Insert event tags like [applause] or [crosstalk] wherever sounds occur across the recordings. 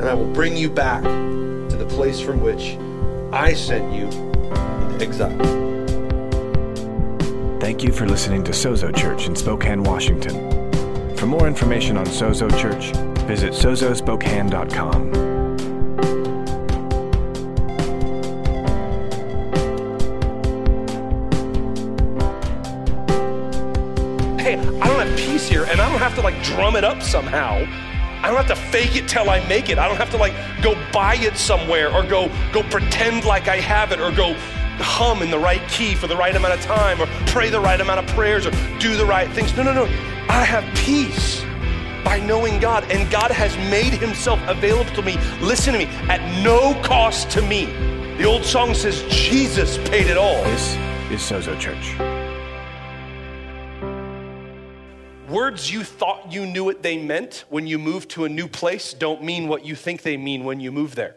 And I will bring you back to the place from which I sent you into exile. Thank you for listening to Sozo Church in Spokane, Washington. For more information on Sozo Church, visit sozospokane.com. Hey, I don't have peace here, and I don't have to like drum it up somehow. I don't have to fake it till I make it. I don't have to like go buy it somewhere or go go pretend like I have it or go hum in the right key for the right amount of time or pray the right amount of prayers or do the right things. No, no, no. I have peace by knowing God, and God has made himself available to me. Listen to me, at no cost to me. The old song says, Jesus paid it all. This is Sozo Church. Words you thought you knew what they meant when you move to a new place don't mean what you think they mean when you move there.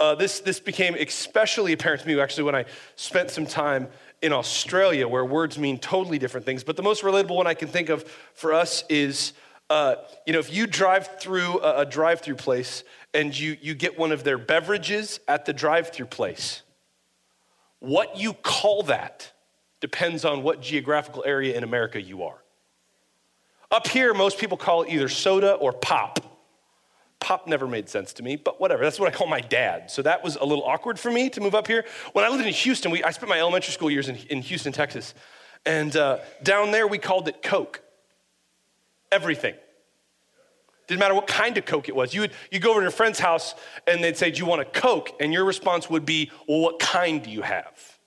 Uh, this, this became especially apparent to me actually when I spent some time in Australia where words mean totally different things. But the most relatable one I can think of for us is uh, you know, if you drive through a, a drive through place and you, you get one of their beverages at the drive through place, what you call that depends on what geographical area in America you are. Up here, most people call it either soda or pop. Pop never made sense to me, but whatever. That's what I call my dad. So that was a little awkward for me to move up here. When I lived in Houston, we, I spent my elementary school years in, in Houston, Texas. And uh, down there, we called it Coke. Everything. Didn't matter what kind of Coke it was. You would you go over to your friend's house and they'd say, Do you want a Coke? And your response would be, Well, what kind do you have?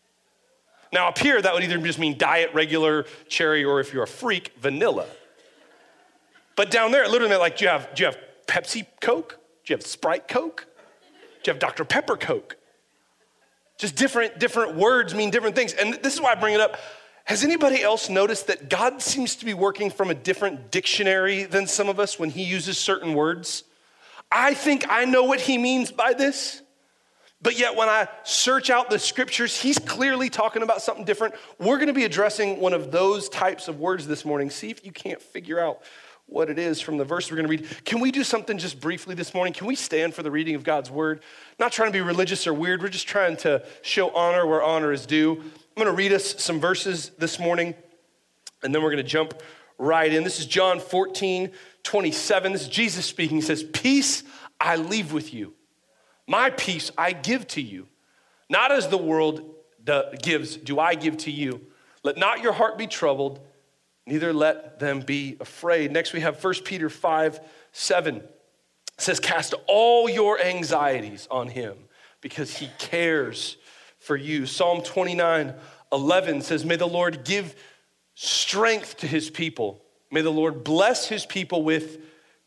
Now, up here, that would either just mean diet, regular, cherry, or if you're a freak, vanilla. But down there, it literally like, do you have, do you have Pepsi Coke? Do you have Sprite Coke? Do you have Dr. Pepper Coke? Just different, different words mean different things. And this is why I bring it up. Has anybody else noticed that God seems to be working from a different dictionary than some of us when he uses certain words? I think I know what he means by this. But yet, when I search out the scriptures, he's clearly talking about something different. We're going to be addressing one of those types of words this morning. See if you can't figure out what it is from the verse we're going to read. Can we do something just briefly this morning? Can we stand for the reading of God's word? Not trying to be religious or weird, we're just trying to show honor where honor is due. I'm going to read us some verses this morning, and then we're going to jump right in. This is John 14, 27. This is Jesus speaking. He says, Peace I leave with you. My peace I give to you. Not as the world gives, do I give to you. Let not your heart be troubled, neither let them be afraid. Next, we have 1 Peter 5 7. It says, Cast all your anxieties on him because he cares for you. Psalm 29 11 says, May the Lord give strength to his people. May the Lord bless his people with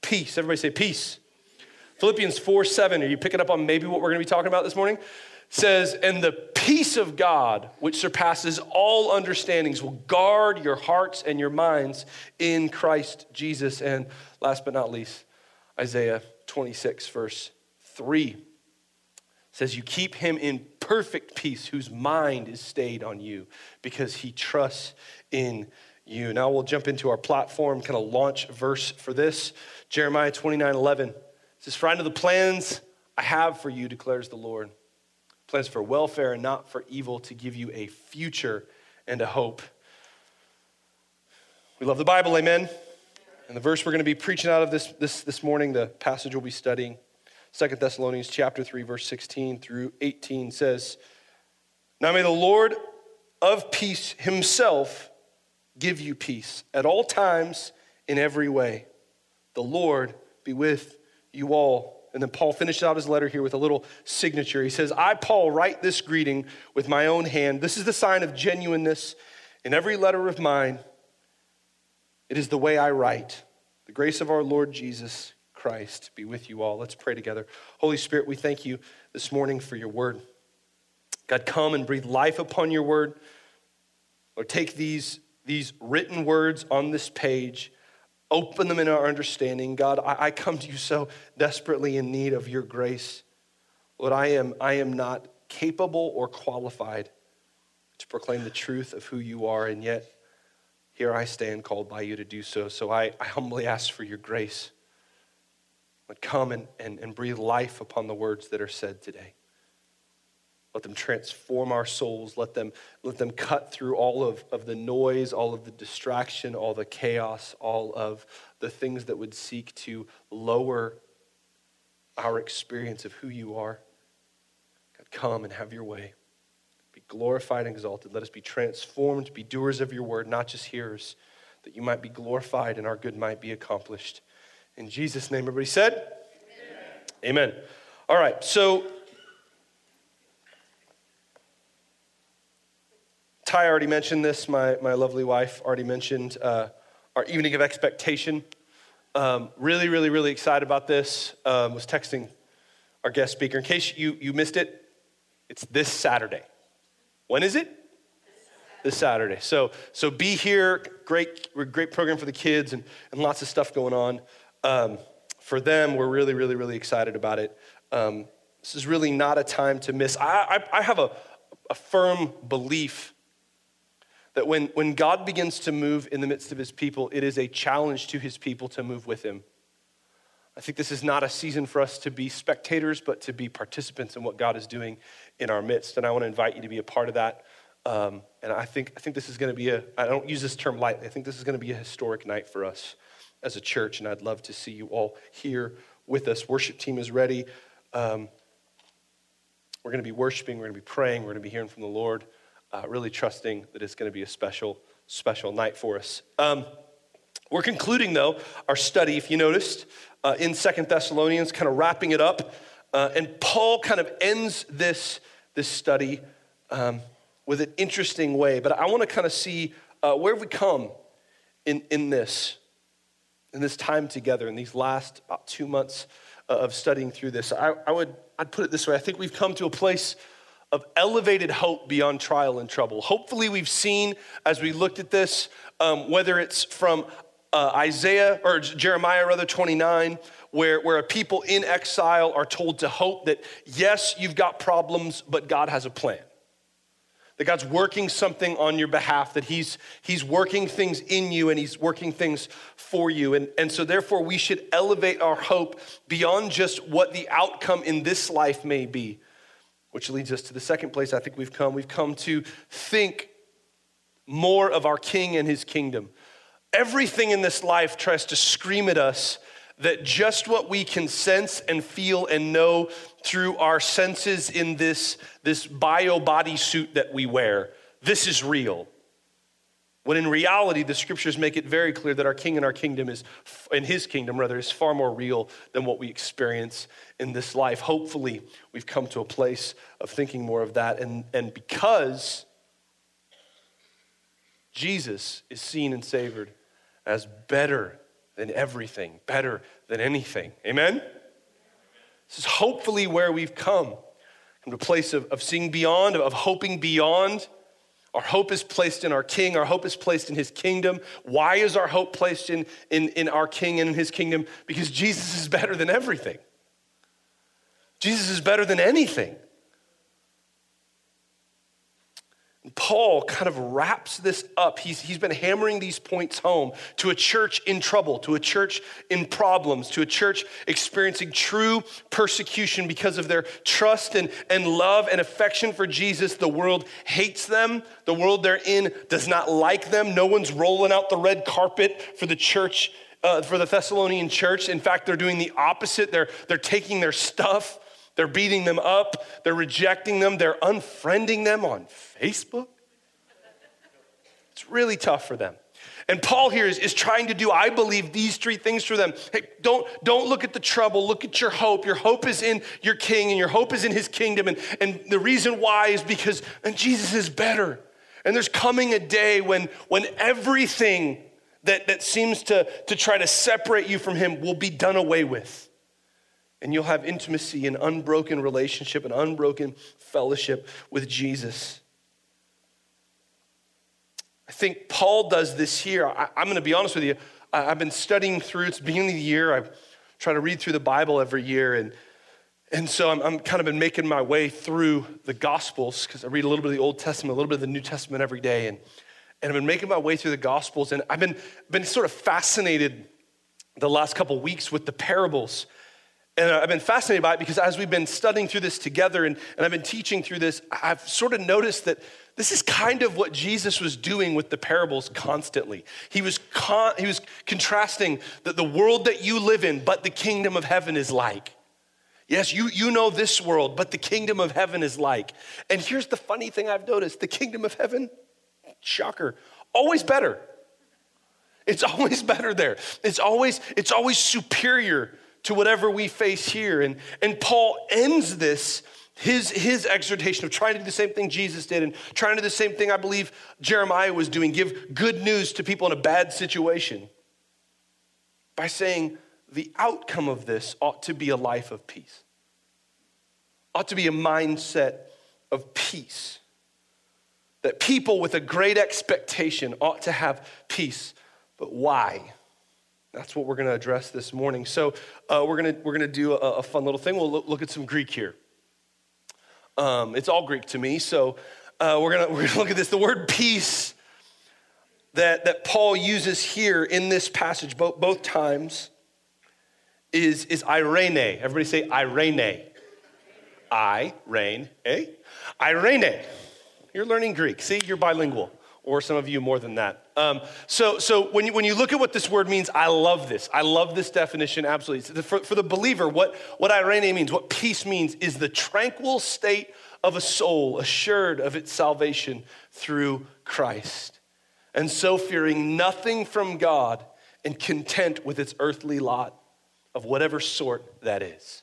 peace. Everybody say peace. Philippians 4 7, are you picking up on maybe what we're going to be talking about this morning? Says, and the peace of God, which surpasses all understandings, will guard your hearts and your minds in Christ Jesus. And last but not least, Isaiah 26, verse 3 says, You keep him in perfect peace whose mind is stayed on you because he trusts in you. Now we'll jump into our platform, kind of launch verse for this Jeremiah 29 11 says, For I know the plans I have for you, declares the Lord. Plans for welfare and not for evil, to give you a future and a hope. We love the Bible, amen. And the verse we're going to be preaching out of this, this, this morning, the passage we'll be studying, Second Thessalonians chapter 3, verse 16 through 18 says, Now may the Lord of peace himself give you peace at all times in every way. The Lord be with you all. And then Paul finishes out his letter here with a little signature. He says, I, Paul, write this greeting with my own hand. This is the sign of genuineness in every letter of mine. It is the way I write. The grace of our Lord Jesus Christ be with you all. Let's pray together. Holy Spirit, we thank you this morning for your word. God, come and breathe life upon your word. Lord, take these, these written words on this page, open them in our understanding. God, I, I come to you so desperately in need of your grace. Lord, I am, I am not capable or qualified to proclaim the truth of who you are, and yet here I stand called by you to do so. So I, I humbly ask for your grace. But come and, and, and breathe life upon the words that are said today. Let them transform our souls. Let them, let them cut through all of, of the noise, all of the distraction, all the chaos, all of the things that would seek to lower our experience of who you are. God, come and have your way. Be glorified and exalted. Let us be transformed, be doers of your word, not just hearers, that you might be glorified and our good might be accomplished. In Jesus' name, everybody said? Amen. Amen. All right, so Ty already mentioned this. My, my lovely wife already mentioned uh, our evening of expectation. Um, really, really, really excited about this. Um, was texting our guest speaker. In case you, you missed it, it's this Saturday. When is it? This Saturday. So, so be here. Great, great program for the kids and, and lots of stuff going on. Um, for them, we're really, really, really excited about it. Um, this is really not a time to miss. I, I, I have a, a firm belief that when, when God begins to move in the midst of his people, it is a challenge to his people to move with him. I think this is not a season for us to be spectators, but to be participants in what God is doing in our midst. And I want to invite you to be a part of that. Um, and I think, I think this is going to be a, I don't use this term lightly, I think this is going to be a historic night for us as a church. And I'd love to see you all here with us. Worship team is ready. Um, we're going to be worshiping, we're going to be praying, we're going to be hearing from the Lord uh, really trusting that it's going to be a special, special night for us. Um, we're concluding, though, our study, if you noticed, uh, in Second Thessalonians, kind of wrapping it up. Uh, and Paul kind of ends this, this study um, with an interesting way. But I want to kind of see uh, where we come in, in this, in this time together, in these last about two months uh, of studying through this. I, I would I'd put it this way I think we've come to a place of elevated hope beyond trial and trouble. Hopefully, we've seen as we looked at this, um, whether it's from uh, Isaiah or Jeremiah, rather, 29, where, where a people in exile are told to hope that, yes, you've got problems, but God has a plan. That God's working something on your behalf, that He's, he's working things in you and He's working things for you. And, and so, therefore, we should elevate our hope beyond just what the outcome in this life may be, which leads us to the second place I think we've come. We've come to think more of our King and his kingdom. Everything in this life tries to scream at us that just what we can sense and feel and know through our senses in this, this bio body suit that we wear, this is real. When in reality, the scriptures make it very clear that our king and our kingdom is, in his kingdom rather, is far more real than what we experience in this life. Hopefully, we've come to a place of thinking more of that. And, and because Jesus is seen and savored as better than everything, better than anything. Amen? This is hopefully where we've come. Come to a place of, of seeing beyond, of hoping beyond our hope is placed in our King. Our hope is placed in his kingdom. Why is our hope placed in, in, in our King and in his kingdom? Because Jesus is better than everything. Jesus is better than anything. Paul kind of wraps this up. He's, he's been hammering these points home to a church in trouble, to a church in problems, to a church experiencing true persecution because of their trust and, and love and affection for Jesus. The world hates them. The world they're in does not like them. No one's rolling out the red carpet for the church, uh, for the Thessalonian church. In fact, they're doing the opposite. They're, they're taking their stuff they're beating them up, they're rejecting them, they're unfriending them on Facebook. It's really tough for them. And Paul here is, is trying to do, I believe, these three things for them. Hey, don't, don't look at the trouble, look at your hope. Your hope is in your king, and your hope is in his kingdom. And, and the reason why is because and Jesus is better. And there's coming a day when, when everything that, that seems to, to try to separate you from Him will be done away with. And you'll have intimacy and unbroken relationship and unbroken fellowship with Jesus. I think Paul does this here. I, am going to be honest with you. I, have been studying through, it's beginning of the year. I try to read through the Bible every year. And, and so I'm, I'm kind of been making my way through the Gospels because I read a little bit of the Old Testament, a little bit of the New Testament every day. And, and I've been making my way through the Gospels. And I've been, been sort of fascinated the last couple weeks with the parables. And I've been fascinated by it because as we've been studying through this together and, and I've been teaching through this, I've sort of noticed that this is kind of what Jesus was doing with the parables constantly. He was, con- he was contrasting that the world that you live in, but the kingdom of heaven is like. Yes, you, you know this world, but the kingdom of heaven is like. And here's the funny thing I've noticed the kingdom of heaven, shocker, always better. It's [laughs] always better there. It's always, it's always superior to whatever we face here. And, and Paul ends this his, his exhortation of trying to do the same thing Jesus did and trying to do the same thing I believe Jeremiah was doing, give good news to people in a bad situation, by saying the outcome of this ought to be a life of peace, ought to be a mindset of peace. That people with a great expectation ought to have peace. But why? That's what we're going to address this morning. So, uh, we're going to we're going to do a, a, fun little thing. We'll look, look at some Greek here. Um, it's all Greek to me. So uh, we're going [laughs] we're gonna look at this. The word peace that, that Paul uses here in this passage, both, both times, is, is irene. Everybody say irene. I, rain, eh? Irene. You're learning Greek. See, you're bilingual, or some of you more than that. Um, so, so when you, when you look at what this word means, I love this. I love this definition absolutely. For, for the believer, what, what irene means, what peace means, is the tranquil state of a soul assured of its salvation through Christ. And so fearing nothing from God and content with its earthly lot of whatever sort that is.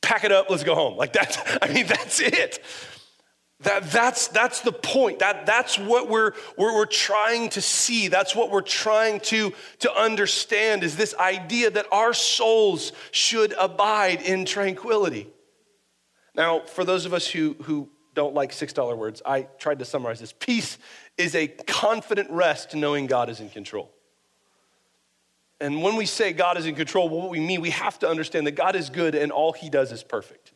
Pack it up, let's go home. Like that's, [laughs] I mean, that's it. That, that's, that's the point. That, that's what we're, we're, we're trying to see. That's what we're trying to, to understand is this idea that our souls should abide in tranquility. Now, for those of us who, who don't like $6 words, I tried to summarize this. Peace is a confident rest knowing God is in control. And when we say God is in control, what we mean, we have to understand that God is good and all he does is perfect.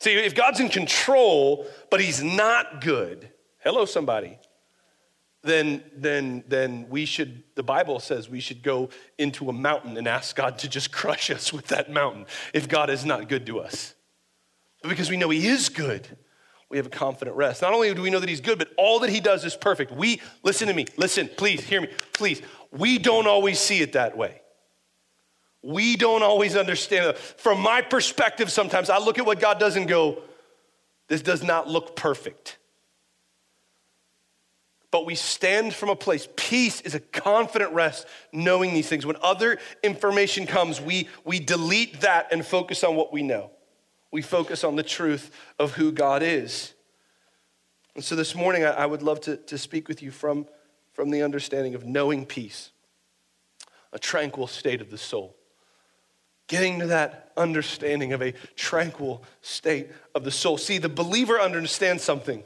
See, if God's in control, but he's not good, hello, somebody, then, then, then we should, the Bible says we should go into a mountain and ask God to just [laughs] crush us with that mountain if God is not good to us. But because we know he is good, we have a confident rest. Not only do we know that he's good, but all that he does is perfect. We, listen to me, listen, please, hear me, please. We don't always see it that way. We don't always understand it. From my perspective, sometimes I look at what God does and go, this does not look perfect. But we stand from a place. Peace is a confident rest knowing these things. When other information comes, we, we delete that and focus on what we know. We focus on the truth of who God is. And so this morning, I, I would love to, to speak with you from, from the understanding of knowing peace, a tranquil state of the soul getting to that understanding of a tranquil state of the soul. See, the believer understands something.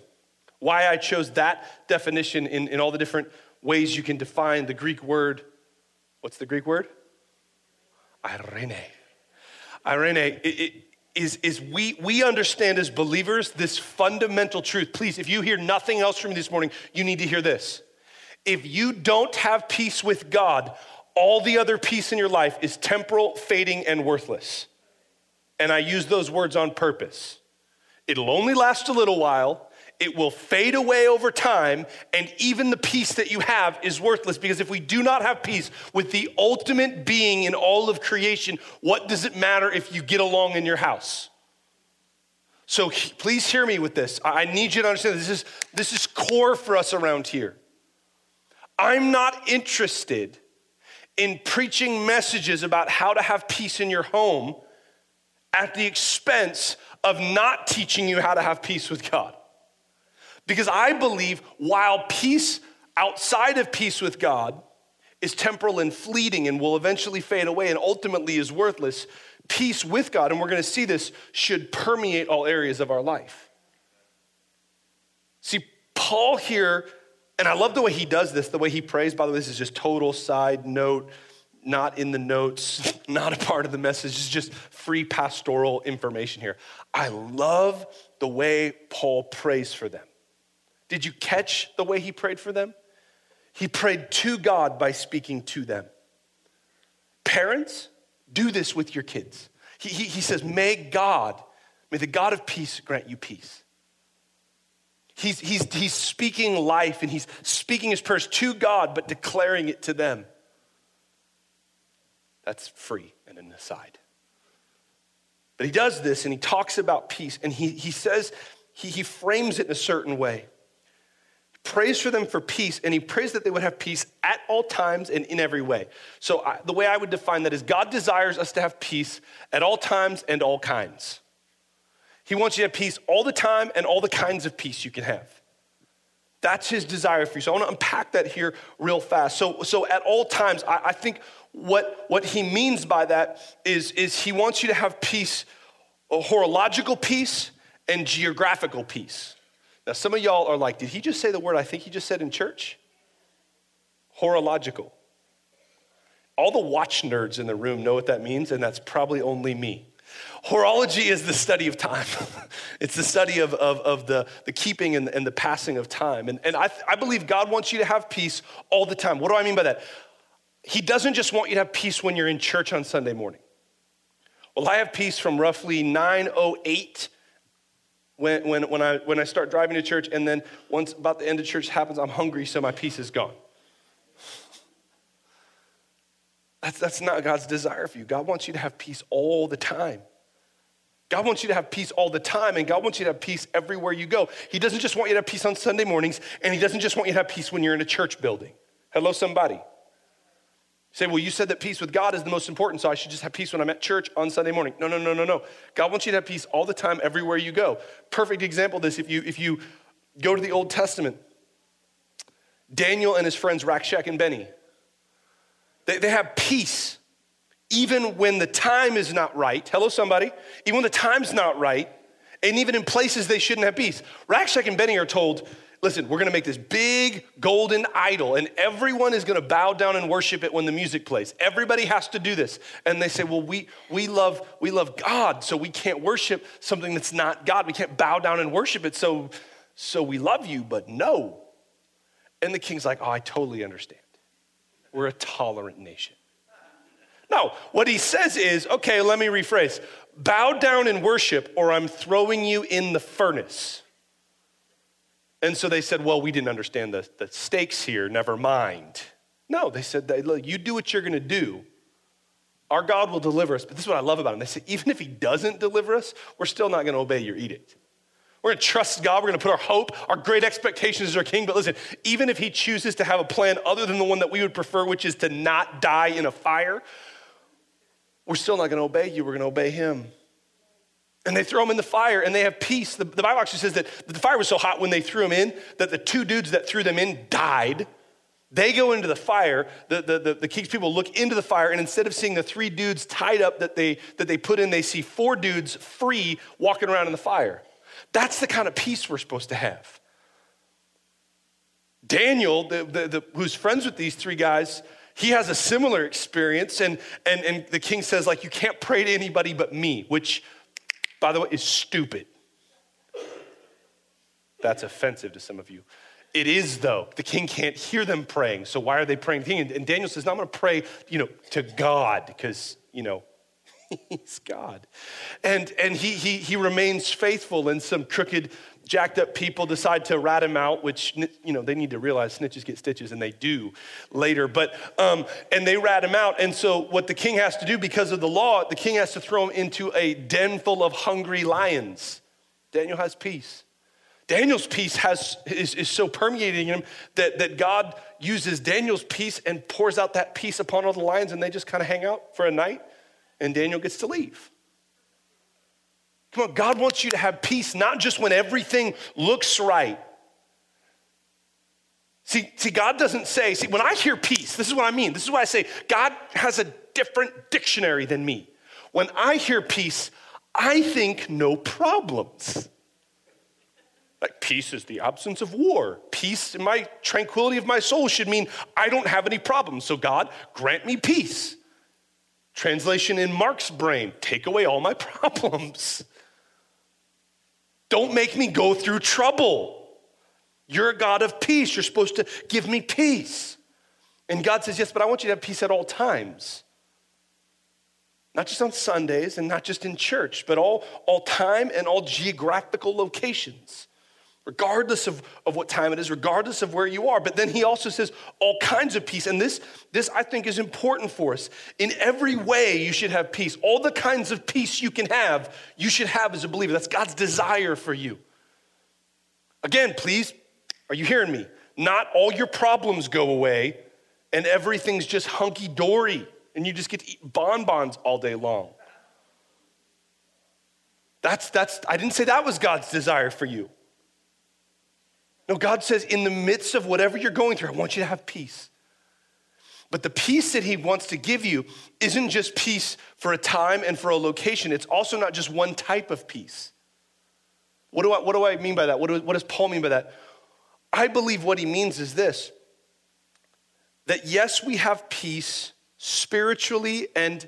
Why I chose that definition in, in all the different ways you can define the Greek word. What's the Greek word? Irene. Irene it, it, is, is we, we understand as believers this fundamental truth. Please, if you hear nothing else from me this morning, you need to hear this. If you don't have peace with God, all the other peace in your life is temporal, fading, and worthless. And I use those words on purpose. It'll only last a little while, it will fade away over time, and even the peace that you have is worthless because if we do not have peace with the ultimate being in all of creation, what does it matter if you get along in your house? So please hear me with this. I need you to understand this is, this is core for us around here. I'm not interested in preaching messages about how to have peace in your home at the expense of not teaching you how to have peace with God. Because I believe while peace outside of peace with God is temporal and fleeting and will eventually fade away and ultimately is worthless, peace with God, and we're going to see this, should permeate all areas of our life. See, Paul here, and I love the way he does this, the way he prays. By the way, this is just total side note, not in the notes, [laughs] not a part of the message. It's just free pastoral information here. I love the way Paul prays for them. Did you catch the way he prayed for them? He prayed to God by speaking to them. Parents, do this with your kids. He, he, he says, May God, may the God of peace grant you peace. He's, he's, he's speaking life and he's speaking his prayers to God, but declaring it to them. That's free and an aside. But he does this and he talks about peace and he, he says, he, he frames it in a certain way prays for them for peace, and he prays that they would have peace at all times and in every way. So, I, the way I would define that is God desires us to have peace at all times and all kinds. He wants you to have peace all the time and all the kinds of peace you can have. That's his desire for you. So I want to unpack that here real fast. So, so at all times, I, I think what, what he means by that is, is he wants you to have peace, a horological peace and geographical peace. Now, some of y'all are like, did he just say the word I think he just said in church? Horological. All the watch nerds in the room know what that means, and that's probably only me. Horology is the study of time. [laughs] it's the study of, of, of the, the keeping and, and the passing of time. And, and I, I believe God wants you to have peace all the time. What do I mean by that? He doesn't just want you to have peace when you're in church on Sunday morning. Well, I have peace from roughly 908 when, when, when, I, when I start driving to church, and then once about the end of church happens, I'm hungry, so my peace is gone. That's, that's not God's desire for you. God wants you to have peace all the time. God wants you to have peace all the time, and God wants you to have peace everywhere you go. He doesn't just want you to have peace on Sunday mornings, and He doesn't just want you to have peace when you're in a church building. Hello, somebody say, well, you said that peace with God is the most important, so I should just have peace when I'm at church on Sunday morning. No, no, no, no, no. God wants you to have peace all the time, everywhere you go. Perfect example of this if you if you go to the Old Testament, Daniel and his friends Rakshak and Benny, they, they have peace even when the time is not right. Hello, somebody. Even when the time's not right, and even in places they shouldn't have peace. Rakshak and Benny are told, listen, we're gonna make this big golden idol, and everyone is gonna bow down and worship it when the music plays. Everybody has to do this. And they say, well, we, we, love, we love God, so we can't worship something that's not God. We can't bow down and worship it, so, so we love you, but no. And the king's like, oh, I totally understand. We're a tolerant nation. No, what he says is, okay, let me rephrase bow down and worship, or I'm throwing you in the furnace. And so they said, Well, we didn't understand the, the stakes here, never mind. No, they said, Look, you do what you're going to do. Our God will deliver us. But this is what I love about him. They said, Even if he doesn't deliver us, we're still not going to obey your edict. We're going to trust God. We're going to put our hope, our great expectations as our king. But listen, even if he chooses to have a plan other than the one that we would prefer, which is to not die in a fire, we're still not going to obey you. We're going to obey him. And they throw him in the fire and they have peace. The, the, Bible actually says that the fire was so hot when they threw him in that the two dudes that threw them in died. They go into the fire. The, the, the, the king's people look into the fire, and instead of seeing the three dudes tied up that they, that they put in, they see four dudes free walking around in the fire. That's the kind of peace we're supposed to have. Daniel, the, the, the, who's friends with these three guys, he has a similar experience, and, and, and the king says, like, you can't pray to anybody but me, which by the way, is stupid. That's offensive to some of you. It is though. The king can't hear them praying. So why are they praying to? And Daniel says, no, I'm gonna pray, you know, to God, because, you know, he's God. And and he he he remains faithful and some crooked jacked up people decide to rat him out, which, you know, they need to realize snitches get stitches, and they do later. But, um, and they rat him out. And so, what the king has to do because of the law, the king has to throw him into a den full of hungry lions. Daniel has peace. Daniel's peace has, is, is so permeating him that, that God uses Daniel's peace and pours out that peace upon all the lions, and they just kind of hang out for a night, and Daniel gets to leave. Come on, God wants you to have peace, not just when everything looks right. See, see, God doesn't say, see, when I hear peace, this is what I mean. This is why I say God has a different dictionary than me. When I hear peace, I think no problems. Like peace is the absence of war. Peace in my tranquility of my soul should mean I don't have any problems. So, God, grant me peace. Translation in Mark's brain take away all my [laughs] problems. Don't make me go through trouble. You're a God of peace. You're supposed to give me peace. And God says, Yes, but I want you to have peace at all times. Not just on Sundays and not just in church, but all, all time and all geographical locations, regardless of, of what time it is, regardless of where you are. But then he also says all kinds of peace. And this, this, I think, is important for us. In every way, you should have peace. All the kinds of peace you can have, you should have as a believer. That's God's desire for you. Again, please are you hearing me? Not all your problems go away and everything's just hunky dory and you just get to eat bonbons all day long. That's, that's, I didn't say that was God's desire for you. No, God says, in the midst of whatever you're going through, I want you to have peace. But the peace that He wants to give you isn't just peace for a time and for a location, it's also not just one type of peace. What do I, what do I mean by that? What, do, what does Paul mean by that? I believe what he means is this that yes, we have peace spiritually and,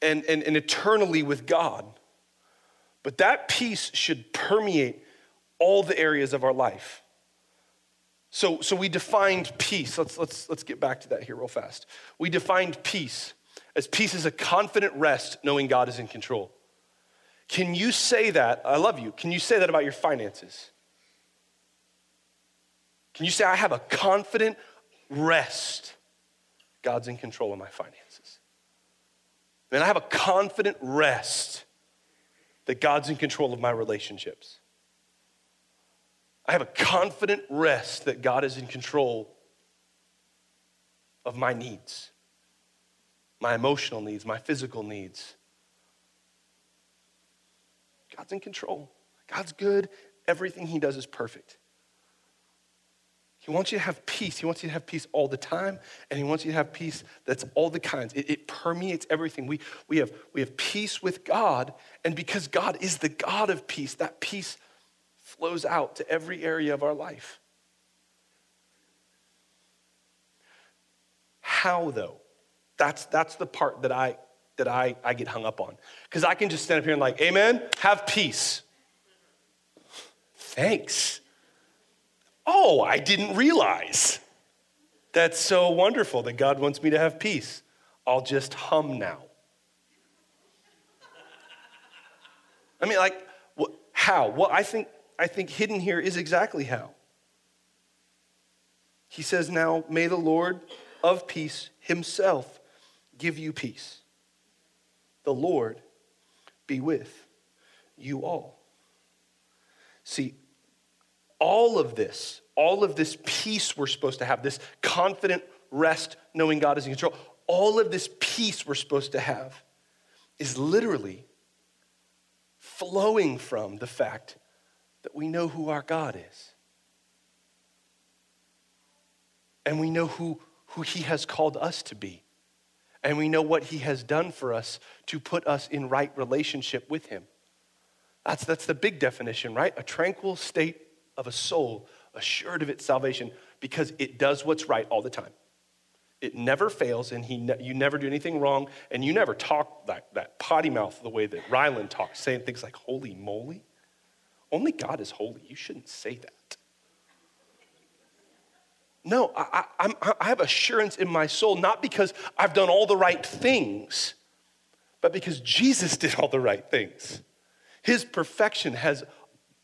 and, and, and eternally with God, but that peace should permeate all the areas of our life. So, so we defined peace. Let's, let's, let's get back to that here real fast. We defined peace as peace is a confident rest knowing God is in control. Can you say that? I love you. Can you say that about your finances? Can you say, I have a confident rest? God's in control of my finances. And I have a confident rest that God's in control of my relationships. I have a confident rest that God is in control of my needs, my emotional needs, my physical needs. God's in control. God's good. Everything He does is perfect. He wants you to have peace. He wants you to have peace all the time, and He wants you to have peace that's all the kinds. It, it, permeates everything. We, we, have, we have peace with God, and because God is the God of peace, that peace flows out to every area of our life. How, though? That's, that's the part that I, that I, I get hung up on. Because I can just stand up here and, like, Amen, have peace. Thanks. Oh, I didn't realize. That's so wonderful that God wants me to have peace. I'll just hum now. I mean, like, how? Well, I think, I think hidden here is exactly how. He says, Now may the Lord of peace himself give you peace. The Lord be with you all. See, all of this, all of this peace we're supposed to have, this confident rest knowing God is in control, all of this peace we're supposed to have is literally flowing from the fact that we know who our God is. And we know who, who He has called us to be. And we know what He has done for us to put us in right relationship with Him. That's, that's the big definition, right? A tranquil state of a soul assured of its salvation because it does what's right all the time. It never fails, and he ne- you never do anything wrong, and you never talk that, that potty mouth the way that Ryland talks, saying things like, holy moly. Only God is holy. You shouldn't say that. No, I, I, I have assurance in my soul, not because I've done all the right things, but because Jesus did all the right things. His perfection has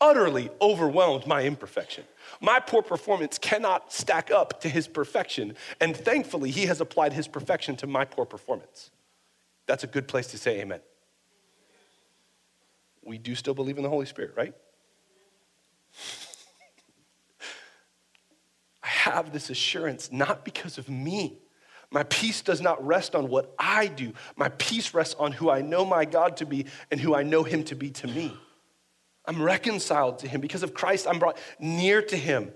utterly overwhelmed my imperfection. My poor performance cannot stack up to his perfection. And thankfully, he has applied his perfection to my poor performance. That's a good place to say amen. We do still believe in the Holy Spirit, right? I have this assurance not because of me. My peace does not rest on what I do. My peace rests on who I know my God to be and who I know him to be to me. I'm reconciled to him. Because of Christ, I'm brought near to him.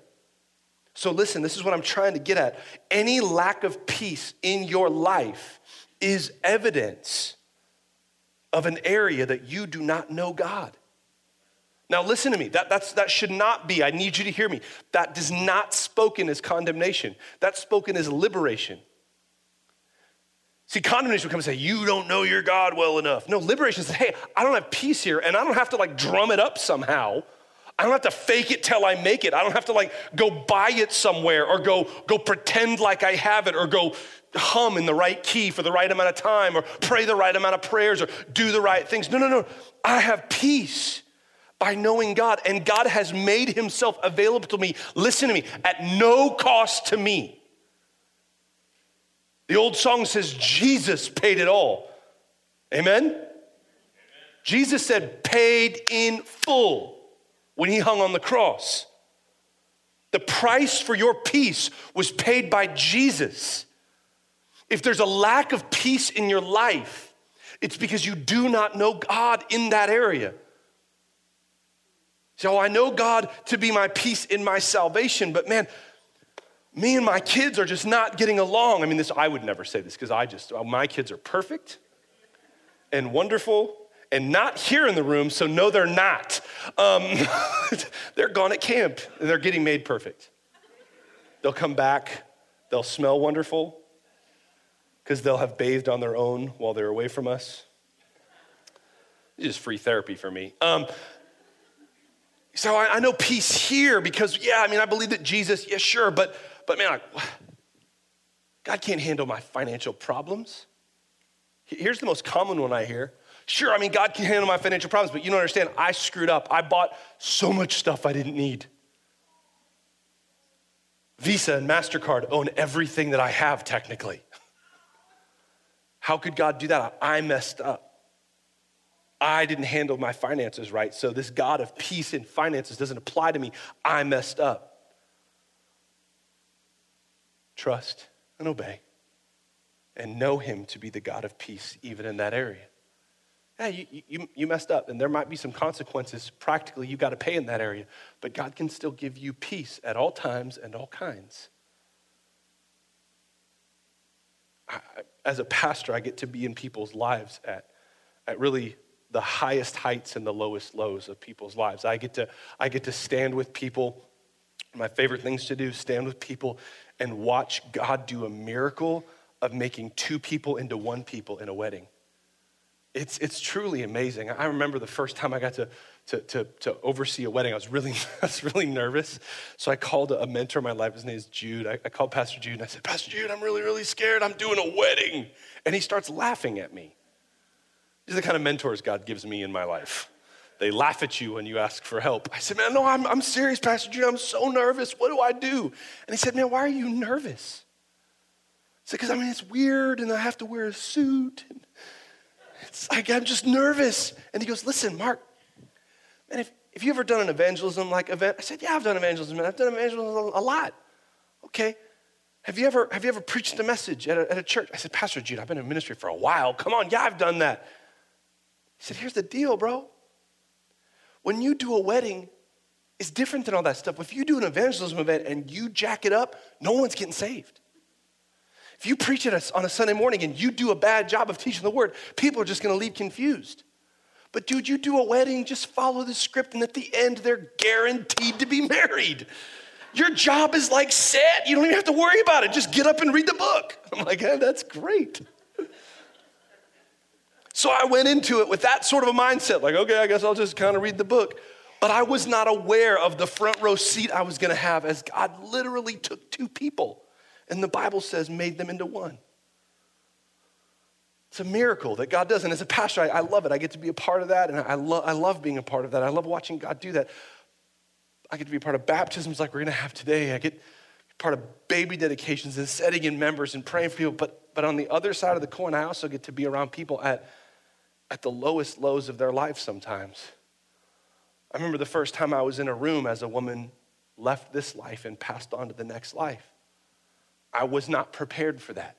So, listen, this is what I'm trying to get at. Any lack of peace in your life is evidence of an area that you do not know God. Now, listen to me. That, that's, that should not be, I need you to hear me. That is not spoken as condemnation, that's spoken as liberation. See, condemnation would come and say, You don't know your God well enough. No, liberation says, Hey, I don't have peace here, and I don't have to like drum it up somehow. I don't have to fake it till I make it. I don't have to like go buy it somewhere or go go pretend like I have it or go hum in the right key for the right amount of time or pray the right amount of prayers or do the right things. No, no, no. I have peace by knowing God and God has made himself available to me. Listen to me, at no cost to me. The old song says Jesus paid it all. Amen. Amen. Jesus said paid in full when he hung on the cross. The price for your peace was paid by Jesus. If there's a lack of peace in your life, it's because you do not know God in that area. So I know God to be my peace in my salvation, but man, me and my kids are just not getting along. I mean, this I would never say this because I just my kids are perfect and wonderful and not here in the room, so no, they're not. Um, [laughs] they're gone at camp and they're getting made perfect. They'll come back, they'll smell wonderful because they'll have bathed on their own while they're away from us. It's just free therapy for me. Um, so I, I know peace here because, yeah, I mean, I believe that Jesus, yeah, sure, but, but man, I, God can't handle my financial problems. Here's the most common one I hear Sure, I mean, God can handle my financial problems, but you don't understand. I screwed up. I bought so much stuff I didn't need. Visa and MasterCard own everything that I have, technically. [laughs] How could God do that? I messed up. I didn't handle my finances right, so this God of peace and finances doesn't apply to me. I messed up. Trust and obey, and know Him to be the God of peace, even in that area hey, you, you, you messed up, and there might be some consequences. Practically, you got to pay in that area. But God can still give you peace at all times and all kinds. I, as a pastor, I get to be in people's lives at, at really the highest heights and the lowest lows of people's lives. I get to, I get to stand with people. My favorite things to do, stand with people and watch God do a miracle of making two people into one people in a wedding. It's, it's truly amazing. I remember the first time I got to, to, to, to oversee a wedding, I was really, [laughs] I was really nervous. So I called a, mentor in my life. His name is Jude. I, I called Pastor Jude and I said, Pastor Jude, I'm really, really scared. I'm doing a wedding. And he starts laughing at me. These are the kind of mentors God gives me in my life. They laugh at you when you ask for help. I said, Man, no, I'm, I'm serious, Pastor Jude. I'm so nervous. What do I do? And he said, Man, why are you nervous? I said, Because I mean, it's weird and I have to wear a suit. And, it's like, I'm just nervous. And he goes, Listen, Mark, man, if, if you ever done an evangelism like event, I said, Yeah, I've done evangelism, man. I've done evangelism a lot. Okay. Have you ever, have you ever preached a message at a, at a church? I said, Pastor Jude, I've been in ministry for a while. Come on, yeah, I've done that. He said, Here's the deal, bro. When you do a wedding, it's different than all that stuff. If you do an evangelism event and you jack it up, no one's getting saved. If you preach it on a Sunday morning and you do a bad job of teaching the word, people are just to leave confused. But dude, you do a wedding, just follow the script, and at the end, they're guaranteed to be married. Your job is like set. You don't even have to worry about it. Just get up and read the book. I'm like, hey, that's great. So I went into it with that sort of a mindset, like, okay, I guess I'll just kind of read the book. But I was not aware of the front row seat I was gonna have as God literally took two people and the Bible says made them into one. It's a miracle that God does. And as a pastor, I, I love it. I get to be a part of that, and I, lo- I love being a part of that. I love watching God do that. I get to be a part of baptisms like we're going to have today. I get part of baby dedications and setting in members and praying for people. But, but on the other side of the coin, I also get to be around people at, at the lowest lows of their life sometimes. I remember the first time I was in a room as a woman left this life and passed on to the next life. I was not prepared for that.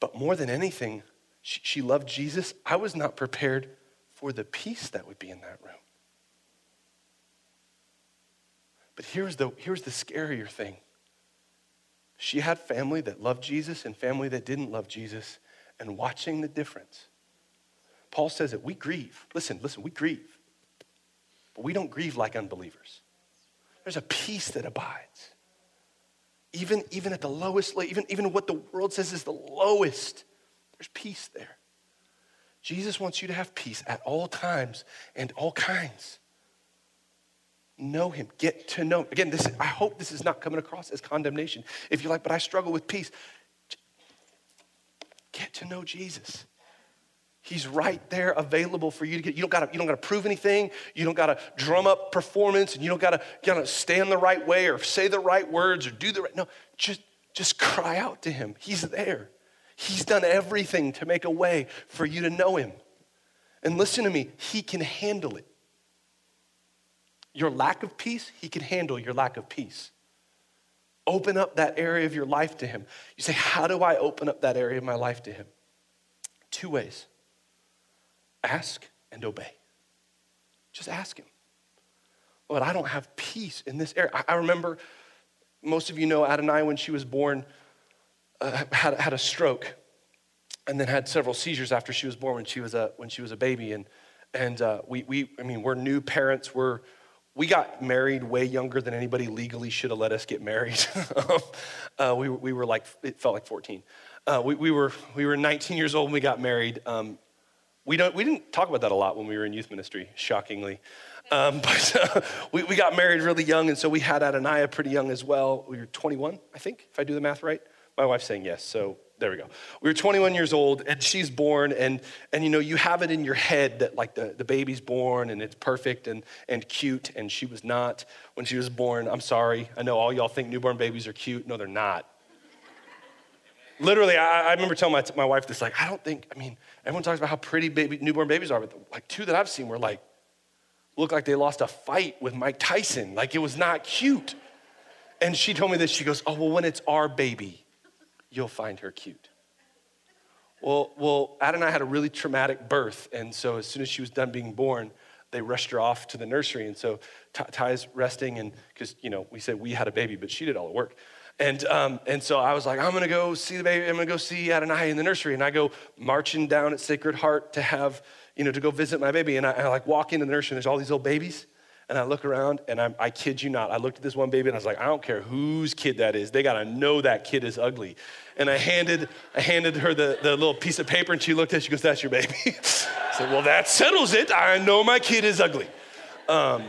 But more than anything, she, she, loved Jesus. I was not prepared for the peace that would be in that room. But here's the, here's the scarier thing she had family that loved Jesus and family that didn't love Jesus, and watching the difference. Paul says that we grieve. Listen, listen, we grieve. But we don't grieve like unbelievers. There's a peace that abides. Even, even at the lowest, even, even what the world says is the lowest, there's peace there. Jesus wants you to have peace at all times and all kinds. Know him, get to know him. Again, this, I hope this is not coming across as condemnation. If you're like, but I struggle with peace, get to know Jesus. He's right there available for you to get. You don't gotta, you don't gotta prove anything. You don't gotta drum up performance and you don't gotta, gotta stand the right way or say the right words or do the right. No, just, just cry out to him. He's there. He's done everything to make a way for you to know him. And listen to me, he can handle it. Your lack of peace, he can handle your lack of peace. Open up that area of your life to him. You say, How do I open up that area of my life to him? Two ways ask and obey. Just ask him. Lord, I don't have peace in this area. I, remember, most of you know Adonai when she was born uh, had, had a stroke and then had several seizures after she was born when she was a, when she was a baby. And, and uh, we, we, I mean, we're new parents. We're, we got married way younger than anybody legally should have let us get married. [laughs] uh, we, we were like, it felt like 14. Uh, we, we, were, we were 19 years old when we got married. Um, we, don't, we didn't talk about that a lot when we were in youth ministry, shockingly. Um, [laughs] but uh, we, we got married really young, and so we had Adonai pretty young as well. We were 21, I think, if I do the math right. My wife's saying yes, so there we go. We were 21 years old, and she's born, and, and you know, you have it in your head that like the, the baby's born and it's perfect and, and cute, and she was not when she was born. I'm sorry. I know all y'all think newborn babies are cute. No, they're not. Literally, I, I remember telling my, my wife this, like, I don't think, I mean, everyone talks about how pretty baby, newborn babies are, but like two that I've seen were like, look like they lost a fight with Mike Tyson. Like it was not cute. And she told me this, she goes, oh, well, when it's our baby, you'll find her cute. Well, well, Adonai had a really traumatic birth, and so as soon as she was done being born, they rushed her off to the nursery. And so Ty's resting, and because you know we said we had a baby, but she did all the work. And um, and so I was like, I'm gonna go see the baby. I'm gonna go see Adonai in the nursery, and I go marching down at Sacred Heart to have you know to go visit my baby. And I, I like walk into the nursery, and there's all these little babies. And I look around and I'm, i kid you not, I looked at this one baby and I was like, I don't care whose kid that is. They gotta know that kid is ugly. And I handed, I handed her the, the little piece of paper and she looked at it, she goes, That's your baby. [laughs] I said, Well, that settles it. I know my kid is ugly. Um,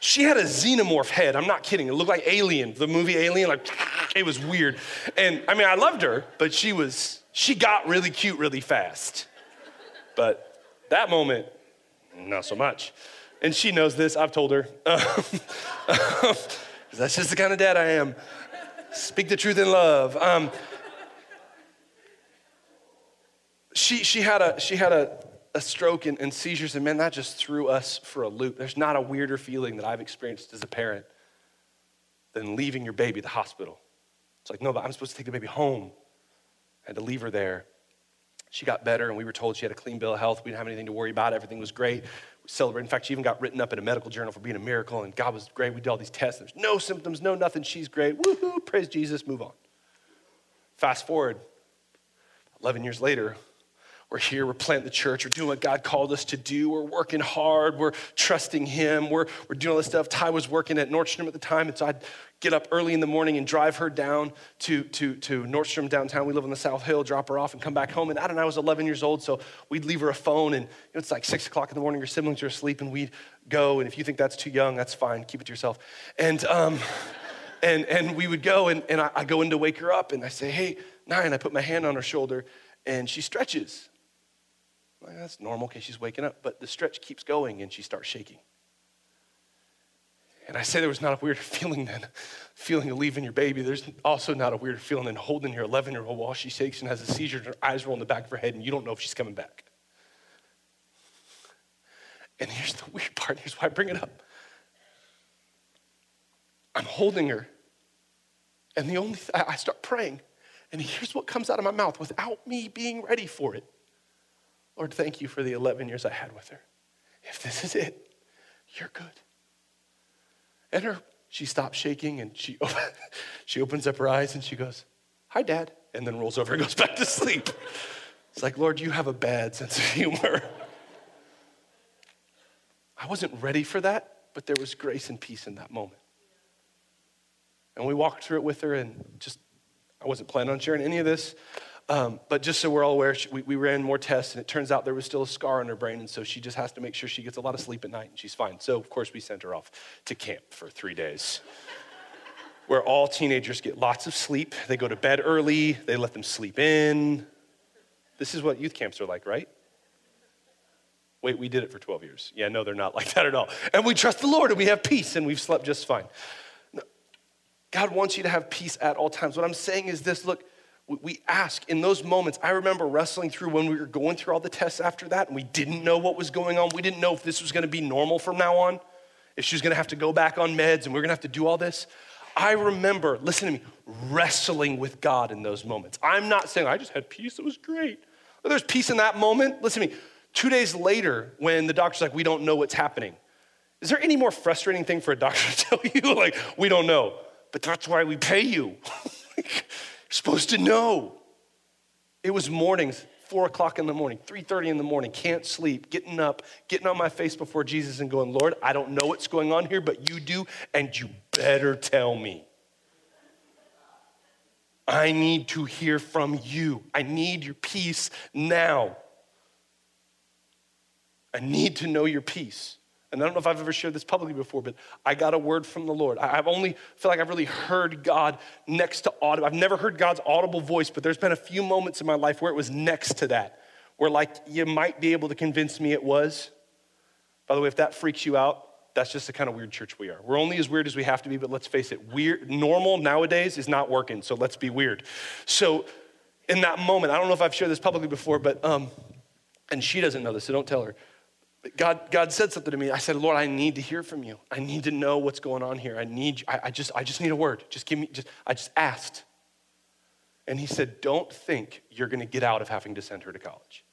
she had a xenomorph head. I'm not kidding. It looked like Alien, the movie Alien. Like, it was weird. And I mean, I loved her, but she was, she got really cute really fast. But that moment, not so much. And she knows this, I've told her. [laughs] that's just the kind of dad I am. Speak the truth in love. Um, she, she had a, she had a, a stroke and, and seizures, and man, that just threw us for a loop. There's not a weirder feeling that I've experienced as a parent than leaving your baby at the hospital. It's like, no, but I'm supposed to take the baby home. I had to leave her there. She got better, and we were told she had a clean bill of health. We didn't have anything to worry about. Everything was great. We celebrated. In fact, she even got written up in a medical journal for being a miracle, and God was great. We did all these tests. There's no symptoms, no nothing. She's great. Woohoo! Praise Jesus. Move on. Fast forward, 11 years later, we're here, we're planting the church, we're doing what God called us to do, we're working hard, we're trusting Him, we're, we're doing all this stuff. Ty was working at Nordstrom at the time, and so I'd get up early in the morning and drive her down to, to, to Nordstrom downtown. We live on the South Hill, drop her off and come back home. And Adonai was 11 years old, so we'd leave her a phone, and you know, it's like six o'clock in the morning, your siblings are asleep, and we'd go. And if you think that's too young, that's fine, keep it to yourself. And, um, and, and we would go, and, and I, I go in to wake her up, and I say, Hey, Nine, I put my hand on her shoulder, and she stretches. Like, that's normal because she's waking up. But the stretch keeps going and she starts shaking. And I say there was not a weird [laughs] feeling then, feeling of leaving your baby. There's also not a weird feeling than holding your 11 year old while she shakes and has a seizure and her eyes roll in the back of her head and you don't know if she's coming back. And here's the weird part here's why I bring it up. I'm holding her, and the only th- I start praying, and here's what comes out of my mouth without me being ready for it. Lord, thank you for the 11 years I had with her. If this is it, you're good. And her, she stops shaking and she, [laughs] she opens up her eyes and she goes, Hi, Dad. And then rolls over and goes back to sleep. It's like, Lord, you have a bad sense of humor. I wasn't ready for that, but there was grace and peace in that moment. And we walked through it with her, and just, I wasn't planning on sharing any of this. Um, but just so we're all aware, we, we, ran more tests, and it turns out there was still a scar on her brain, and so she just has to make sure she gets a lot of sleep at night, and she's fine. So, of course, we sent her off to camp for three days, [laughs] where all teenagers get lots of sleep. They go to bed early, they let them sleep in. This is what youth camps are like, right? Wait, we did it for 12 years. Yeah, no, they're not [laughs] like that at all. And we trust the Lord, and we have peace, and we've slept just fine. God wants you to have peace at all times. What I'm saying is this look, we ask in those moments. I remember wrestling through when we were going through all the tests after that, and we didn't know what was going on. We didn't know if this was going to be normal from now on, if she was going to have to go back on meds, and we are going to have to do all this. I remember, listen to me, wrestling with God in those moments. I'm not saying I just had peace, it was great. There's peace in that moment. Listen to me, two days later, when the doctor's like, we don't know what's happening, is there any more frustrating thing for a doctor to [laughs] tell you? like, we don't know, but that's why we pay you. [laughs] supposed to know. It was mornings, four o'clock in the morning, 3:30 in the morning, can't sleep, getting up, getting on my face before Jesus and going, Lord, I don't know what's going on here, but you do, and you better tell me. I need to hear from you. I need your peace now. I need to know your peace. And I don't know if I've ever shared this publicly before, but I got a word from the Lord. I've only feel like I've really heard God next to audible. I've never heard God's audible voice, but there's been a few moments in my life where it was next to that, where like you might be able to convince me it was. By the way, if that freaks you out, that's just the kind of weird church we are. We're only as weird as we have to be, but let's face it, weird normal nowadays is not working, so let's be weird. So in that moment, I don't know if I've shared this publicly before, but um, and she doesn't know this, so don't tell her. God, God said something to me. I said, Lord, I need to hear from you. I need to know what's going on here. I need, I, I just, I just need a word. Just give me, just, I just asked. And he said, Don't think you're going to get out of having to send her to college.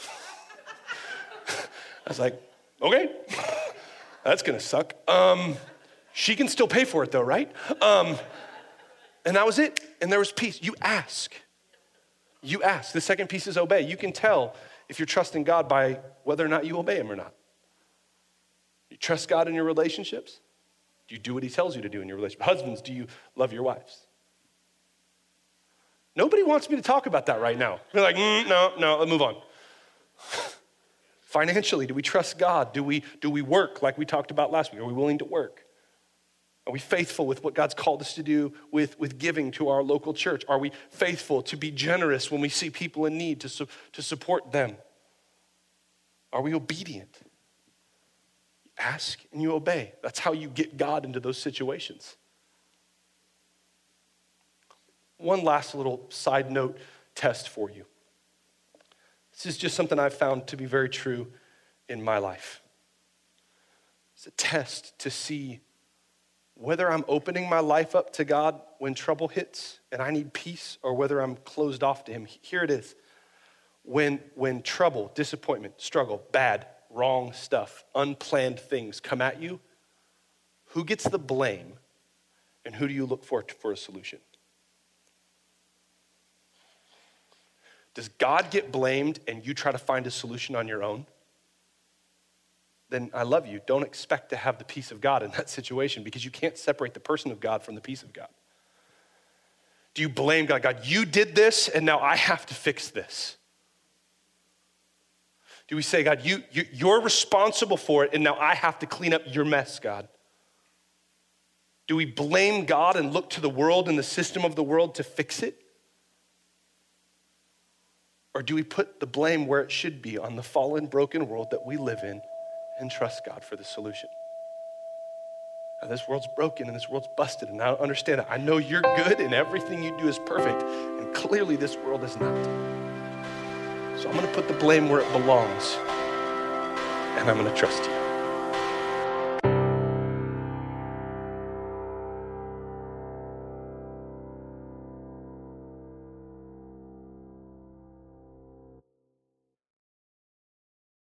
[laughs] I was like, Okay, [laughs] that's going to suck. Um, she can still pay for it though, right? Um, and that was it. And there was peace. You ask. You ask. The second piece is obey. You can tell if you're trusting God by whether or not you obey Him or not. You trust God in your relationships? Do you do what He tells you to do in your relationship? Husbands, do you love your wives? Nobody wants me to talk about that right now. They're like, mm, no, no, let's move on. [laughs] Financially, do we trust God? Do we, do we work like we talked about last week? Are we willing to work? Are we faithful with what God's called us to do with, with giving to our local church? Are we faithful to be generous when we see people in need to, su- to support them? Are we obedient? Ask and you obey. That's how you get God into those situations. One last little side note test for you. This is just something I've found to be very true in my life. It's a test to see whether I'm opening my life up to God when trouble hits and I need peace or whether I'm closed off to Him. Here it is. When, when trouble, disappointment, struggle, bad, wrong stuff, unplanned things come at you, who gets the blame and who do you look for for a solution? Does God get blamed and you try to find a solution on your own? Then I love you. Don't expect to have the peace of God in that situation because you can't separate the person of God from the peace of God. Do you blame God? God, you did this and now I have to fix this. Do we say, God, you, you, you're responsible for it and now I have to clean up your mess, God? Do we blame God and look to the world and the system of the world to fix it? Or do we put the blame where it should be on the fallen, broken world that we live in and trust God for the solution. Now, this world's broken and this world's busted, and I don't understand it. I know you're good and everything you do is perfect, and clearly this world is not. So I'm going to put the blame where it belongs, and I'm going to trust you.